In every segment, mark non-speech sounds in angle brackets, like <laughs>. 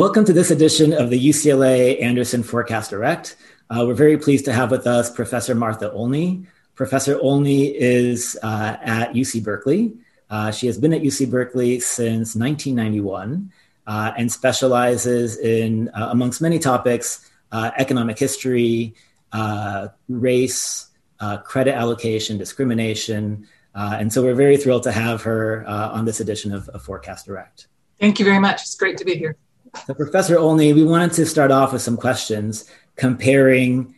Welcome to this edition of the UCLA Anderson Forecast Direct. Uh, we're very pleased to have with us Professor Martha Olney. Professor Olney is uh, at UC Berkeley. Uh, she has been at UC Berkeley since 1991 uh, and specializes in, uh, amongst many topics, uh, economic history, race, credit allocation, discrimination. and so we're very thrilled to have her on this edition of, of Forecast Direct. Thank you very much. It's great to be here. So, Professor Olney, we wanted to start off with some questions comparing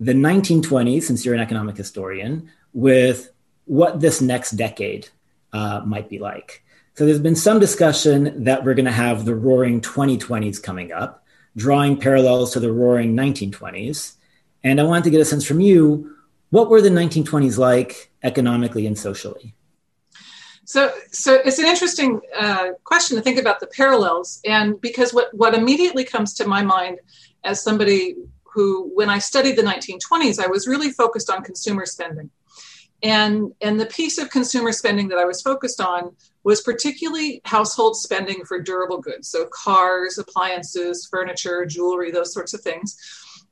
the 1920s, since you're an economic historian, with what this next decade uh, might be like. So, there's been some discussion that we're going to have the roaring 2020s coming up, drawing parallels to the roaring 1920s. And I wanted to get a sense from you what were the 1920s like economically and socially? So, so it's an interesting uh, question to think about the parallels, and because what what immediately comes to my mind as somebody who, when I studied the 1920s, I was really focused on consumer spending, and and the piece of consumer spending that I was focused on was particularly household spending for durable goods, so cars, appliances, furniture, jewelry, those sorts of things.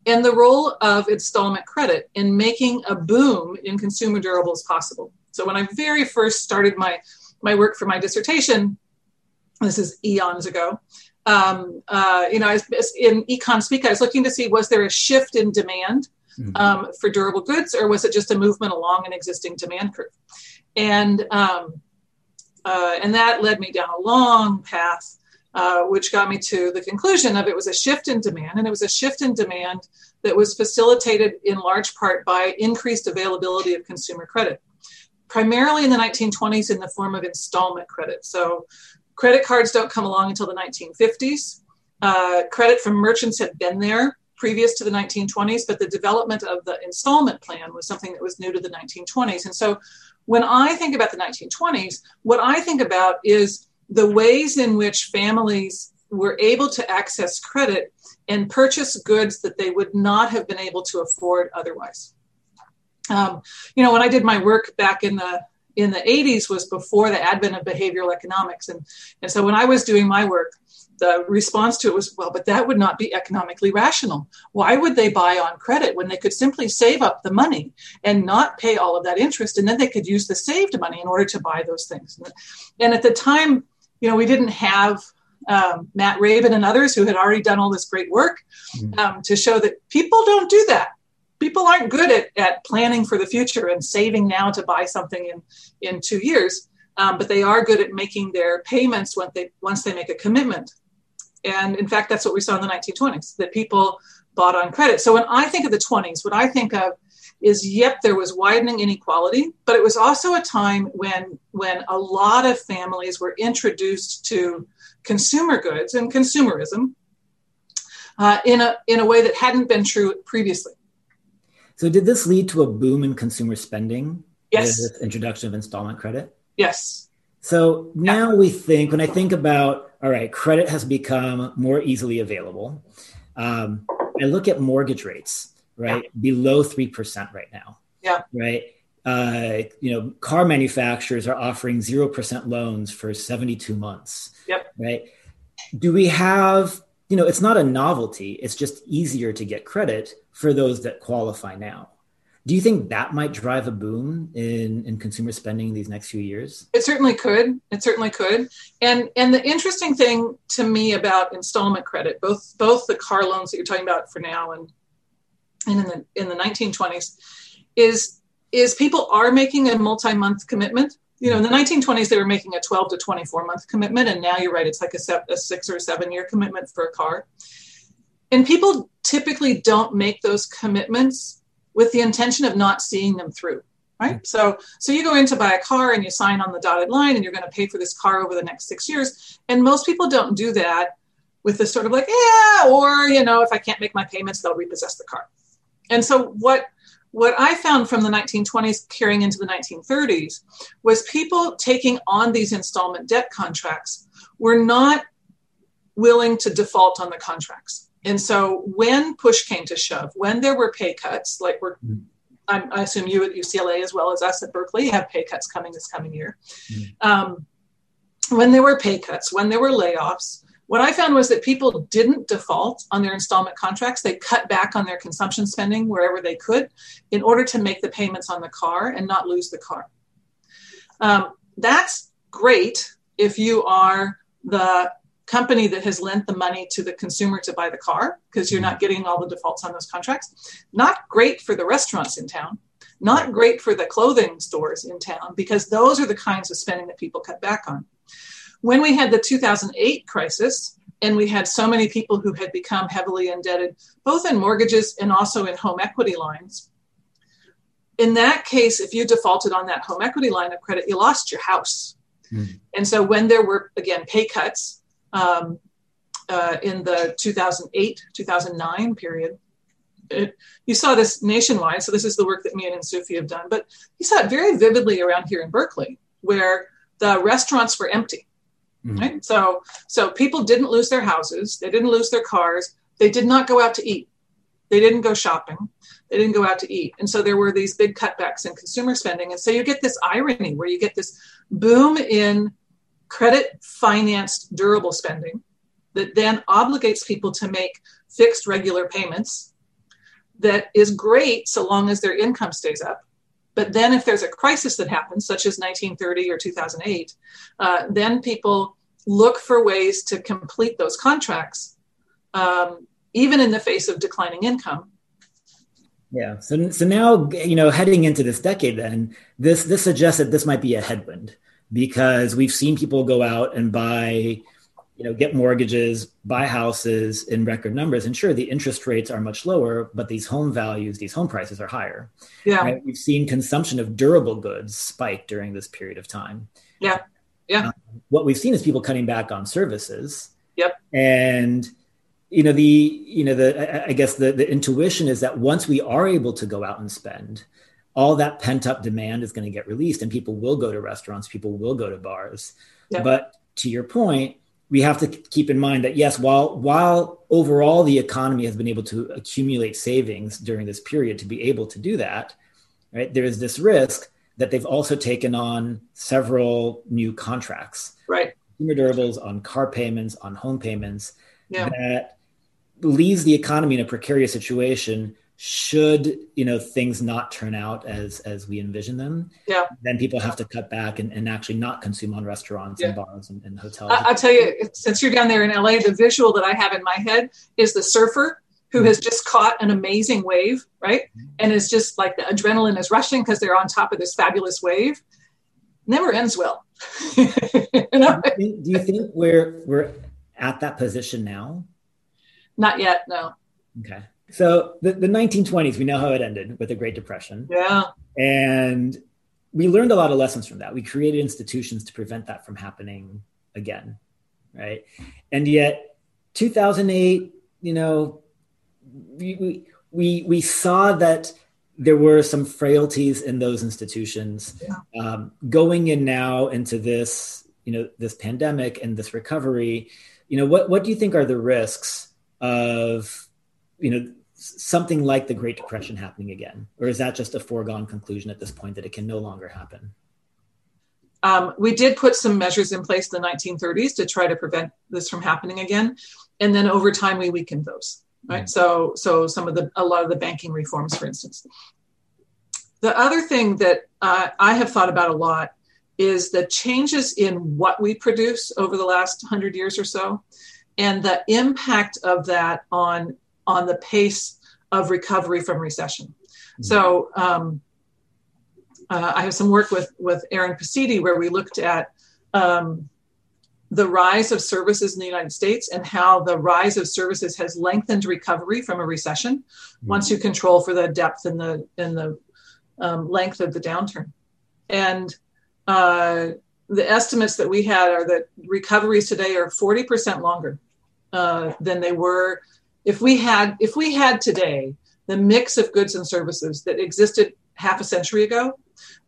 And the role of installment credit in making a boom in consumer durables possible. So when I very first started my my work for my dissertation, this is eons ago. Um, uh, you know, I was, in econ speak, I was looking to see was there a shift in demand mm-hmm. um, for durable goods, or was it just a movement along an existing demand curve? And um, uh, and that led me down a long path, uh, which got me to the conclusion of it was a shift in demand, and it was a shift in demand that was facilitated in large part by increased availability of consumer credit primarily in the 1920s in the form of installment credit. So credit cards don't come along until the 1950s. Uh, credit from merchants had been there previous to the 1920s, but the development of the installment plan was something that was new to the 1920s. And so when I think about the 1920s, what I think about is the ways in which families were able to access credit and purchase goods that they would not have been able to afford otherwise um, you know, when I did my work back in the in the 80s was before the advent of behavioral economics, and and so when I was doing my work, the response to it was, well, but that would not be economically rational. Why would they buy on credit when they could simply save up the money and not pay all of that interest, and then they could use the saved money in order to buy those things? And at the time, you know, we didn't have um, Matt Rabin and others who had already done all this great work mm-hmm. um, to show that people don't do that people aren't good at, at planning for the future and saving now to buy something in, in two years, um, but they are good at making their payments once they, once they make a commitment. And in fact, that's what we saw in the 1920s, that people bought on credit. So when I think of the 20s, what I think of is yep, there was widening inequality, but it was also a time when when a lot of families were introduced to consumer goods and consumerism uh, in a in a way that hadn't been true previously. So, did this lead to a boom in consumer spending? Yes. With introduction of installment credit? Yes. So now yeah. we think, when I think about, all right, credit has become more easily available. Um, I look at mortgage rates, right, yeah. below 3% right now. Yeah. Right. Uh, you know, car manufacturers are offering 0% loans for 72 months. Yep. Right. Do we have you know, it's not a novelty. It's just easier to get credit for those that qualify now. Do you think that might drive a boom in, in consumer spending these next few years? It certainly could. It certainly could. And and the interesting thing to me about installment credit, both both the car loans that you're talking about for now and and in the in the 1920s, is is people are making a multi-month commitment you know, in the mm-hmm. 1920s, they were making a 12 to 24 month commitment. And now you're right, it's like a, se- a six or seven year commitment for a car. And people typically don't make those commitments with the intention of not seeing them through right mm-hmm. so so you go in to buy a car and you sign on the dotted line and you're going to pay for this car over the next six years and most people don't do that with this sort of like yeah or you know if i can't make my payments they'll repossess the car and so what what i found from the 1920s carrying into the 1930s was people taking on these installment debt contracts were not willing to default on the contracts and so when push came to shove when there were pay cuts like we're mm I'm, i assume you at UCLA as well as us at Berkeley have pay cuts coming this coming year. Mm-hmm. Um, when there were pay cuts, when there were layoffs, what I found was that people didn't default on their installment contracts. They cut back on their consumption spending wherever they could in order to make the payments on the car and not lose the car. Um, that's great if you are the company that has lent the money to the consumer to buy the car because you're not getting all the defaults on those contracts. Not great for the restaurants in town, not great for the clothing stores in town because those are the kinds of spending that people cut back on. When we had the 2008 crisis, and we had so many people who had become heavily indebted, both in mortgages and also in home equity lines. In that case, if you defaulted on that home equity line of credit, you lost your house. Mm. And so, when there were, again, pay cuts, um, uh, in the 2008 2009 period. It, you saw this nationwide, so this is the work that Mian and Sufi have done, but you saw it very vividly around here in Berkeley, where the restaurants were empty. Mm-hmm. Right? So, so people didn't lose their houses, they didn't lose their cars, they did not go out to eat, they didn't go shopping, they didn't go out to eat, and so there were these big cutbacks in consumer spending, and so you get this irony where you get this boom in credit financed durable spending that then obligates people to make fixed regular payments that is great so long as their income stays up. But then, if there's a crisis that happens, such as 1930 or 2008, uh, then people look for ways to complete those contracts, um, even in the face of declining income. Yeah. So, so now, you know, heading into this decade, then this this suggests that this might be a headwind because we've seen people go out and buy you know get mortgages buy houses in record numbers. And sure the interest rates are much lower but these home values these home prices are higher. Yeah. Right? we've seen consumption of durable goods spike during this period of time. Yeah. Yeah. Um, what we've seen is people cutting back on services. Yep. And you know the you know the i guess the the intuition is that once we are able to go out and spend all that pent up demand is going to get released and people will go to restaurants, people will go to bars. Yeah. But to your point, we have to keep in mind that yes, while while overall the economy has been able to accumulate savings during this period to be able to do that, right? There is this risk that they've also taken on several new contracts, right? Consumer durables on car payments, on home payments, yeah. that leaves the economy in a precarious situation should you know things not turn out as as we envision them yeah then people have to cut back and, and actually not consume on restaurants yeah. and bars and, and hotels I, will tell you since you're down there in la the visual that i have in my head is the surfer who mm-hmm. has just caught an amazing wave right mm-hmm. and is just like the adrenaline is rushing because they're on top of this fabulous wave never ends well <laughs> you know? do, you think, do you think we're we're at that position now not yet no okay so the, the 1920s, we know how it ended with the Great Depression. Yeah. And we learned a lot of lessons from that. We created institutions to prevent that from happening again. Right. And yet 2008, you know, we, we, we saw that there were some frailties in those institutions yeah. um, going in now into this, you know, this pandemic and this recovery, you know, what, what do you think are the risks of you know something like the Great Depression happening again, or is that just a foregone conclusion at this point that it can no longer happen? Um, we did put some measures in place in the 1930s to try to prevent this from happening again, and then over time we weakened those. Right. Mm-hmm. So, so some of the a lot of the banking reforms, for instance. The other thing that uh, I have thought about a lot is the changes in what we produce over the last hundred years or so, and the impact of that on on the pace of recovery from recession. Mm-hmm. So um, uh, I have some work with with Aaron Pacitti where we looked at um, the rise of services in the United States and how the rise of services has lengthened recovery from a recession mm-hmm. once you control for the depth and the and the um, length of the downturn. And uh, the estimates that we had are that recoveries today are 40% longer uh, than they were if we had if we had today the mix of goods and services that existed half a century ago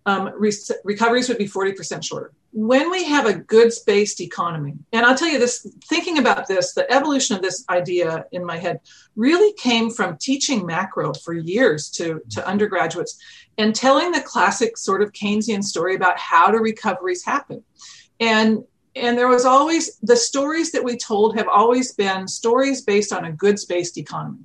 um, re- recoveries would be 40% shorter. When we have a goods based economy, and I'll tell you this, thinking about this, the evolution of this idea in my head really came from teaching macro for years to, to undergraduates and telling the classic sort of Keynesian story about how do recoveries happen. And and there was always the stories that we told have always been stories based on a goods based economy.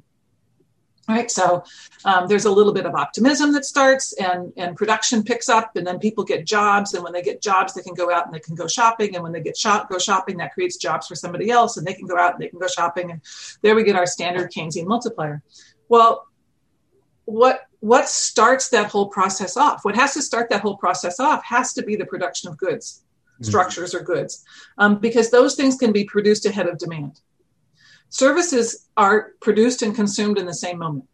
Right so um, there's a little bit of optimism that starts and and production picks up and then people get jobs. And when they get jobs they can go out and they can go shopping. And when they get shop go shopping that creates jobs for somebody else and they can go out and they can go shopping. And there we get our standard keynesian multiplier. Well what what starts that whole process off? What has to start that whole process off has to be the production of goods. Structures or goods um, because those things can be produced ahead of demand services are produced and consumed in the same moment.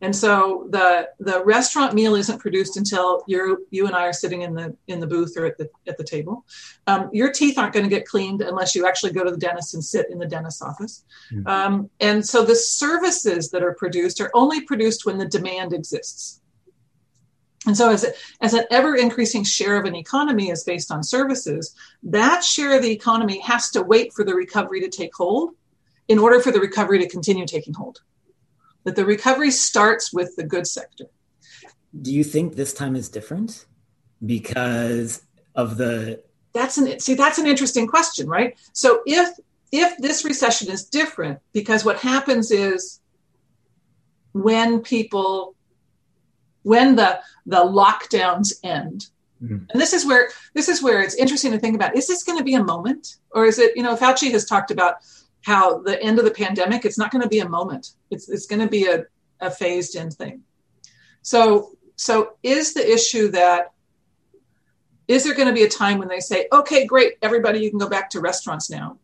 And so the the restaurant meal isn't produced until you you and I are sitting in the in the booth or at the at the table. Um, your teeth aren't going to get cleaned unless you actually go to the dentist and sit in the dentist's office. Mm-hmm. Um, and so the services that are produced are only produced when the demand exists. And so, as, as an ever increasing share of an economy is based on services, that share of the economy has to wait for the recovery to take hold in order for the recovery to continue taking hold. That the recovery starts with the goods sector. Do you think this time is different because of the that's an see that's an interesting question right so if if this recession is different because what happens is when people when the the lockdowns end mm-hmm. and this is where this is where it's interesting to think about is this going to be a moment or is it you know fauci has talked about how the end of the pandemic, it's not going to be a moment. It's, it's going to be a, a phased in thing. So, so is the issue that is there going to be a time when they say, okay, great, everybody, you can go back to restaurants now?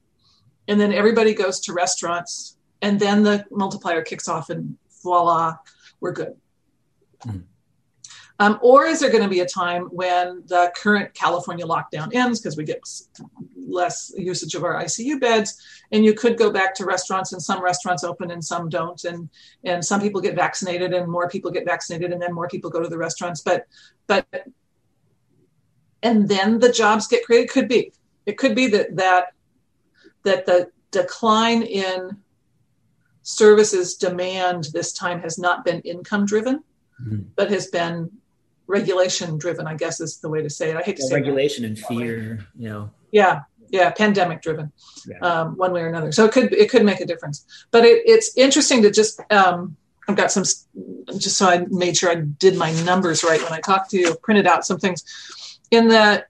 And then everybody goes to restaurants, and then the multiplier kicks off, and voila, we're good. Mm. Um, or is there going to be a time when the current California lockdown ends because we get less usage of our ICU beds, and you could go back to restaurants, and some restaurants open and some don't, and and some people get vaccinated, and more people get vaccinated, and then more people go to the restaurants, but but and then the jobs get created. Could be it could be that that that the decline in services demand this time has not been income driven, mm-hmm. but has been regulation driven, I guess is the way to say it. I hate to say regulation that. and fear, you know. Yeah, yeah, pandemic driven, yeah. um, one way or another. So it could it could make a difference. But it, it's interesting to just um, I've got some just so I made sure I did my numbers right when I talked to you. Printed out some things in the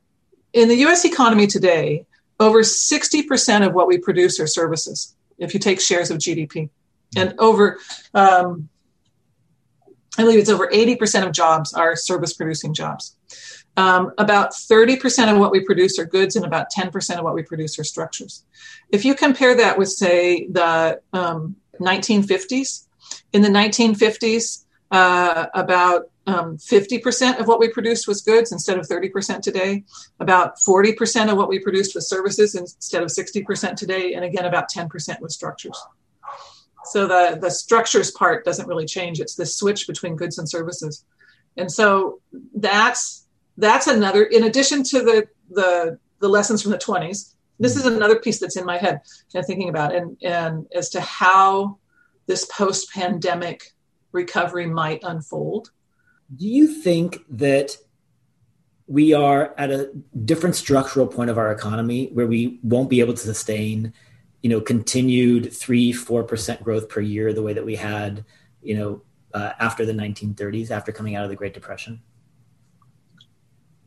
in the U.S. economy today. Over sixty percent of what we produce are services. If you take shares of GDP, and over um, I believe it's over 80% of jobs are service producing jobs. Um, about 30% of what we produce are goods, and about 10% of what we produce are structures. If you compare that with, say, the um, 1950s, in the 1950s, uh, about um, 50% of what we produced was goods instead of 30% today. About 40% of what we produced was services instead of 60% today. And again, about 10% was structures. So the, the structures part doesn't really change. It's the switch between goods and services. And so that's that's another in addition to the the the lessons from the 20s, this is another piece that's in my head and thinking about and and as to how this post-pandemic recovery might unfold. Do you think that we are at a different structural point of our economy where we won't be able to sustain you know, continued three, four percent growth per year, the way that we had, you know, uh, after the 1930s, after coming out of the Great Depression?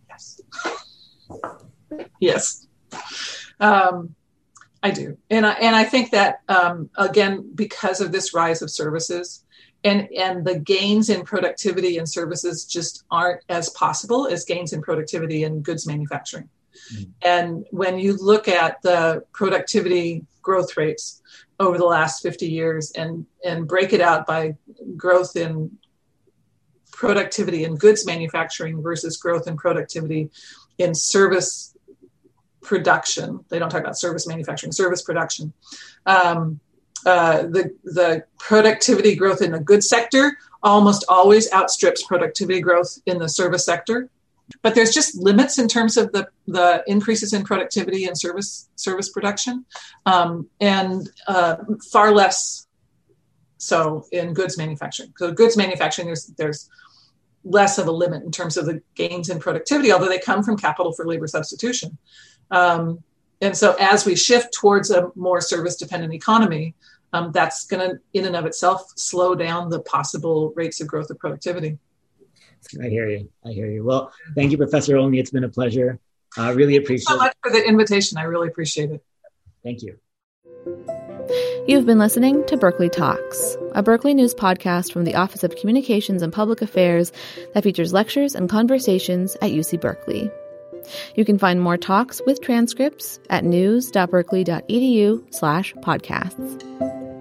Yes. yes. Um, I do, and I and I think that um, again because of this rise of services, and and the gains in productivity and services just aren't as possible as gains in productivity and goods manufacturing. Mm-hmm. And when you look at the productivity growth rates over the last 50 years and, and break it out by growth in productivity in goods manufacturing versus growth in productivity in service production. They don't talk about service manufacturing, service production. Um, uh, the the productivity growth in the goods sector almost always outstrips productivity growth in the service sector. But there's just limits in terms of the, the increases in productivity and service service production, um, and uh, far less so in goods manufacturing. So goods manufacturing, there's there's less of a limit in terms of the gains in productivity, although they come from capital for labor substitution. Um, and so as we shift towards a more service dependent economy, um, that's going to, in and of itself, slow down the possible rates of growth of productivity. I hear you. I hear you. Well, thank you, Professor Olney. It's been a pleasure. I uh, really appreciate it. so much for the invitation. I really appreciate it. Thank you. You've been listening to Berkeley Talks, a Berkeley News podcast from the Office of Communications and Public Affairs that features lectures and conversations at UC Berkeley. You can find more talks with transcripts at news.berkeley.edu slash podcasts.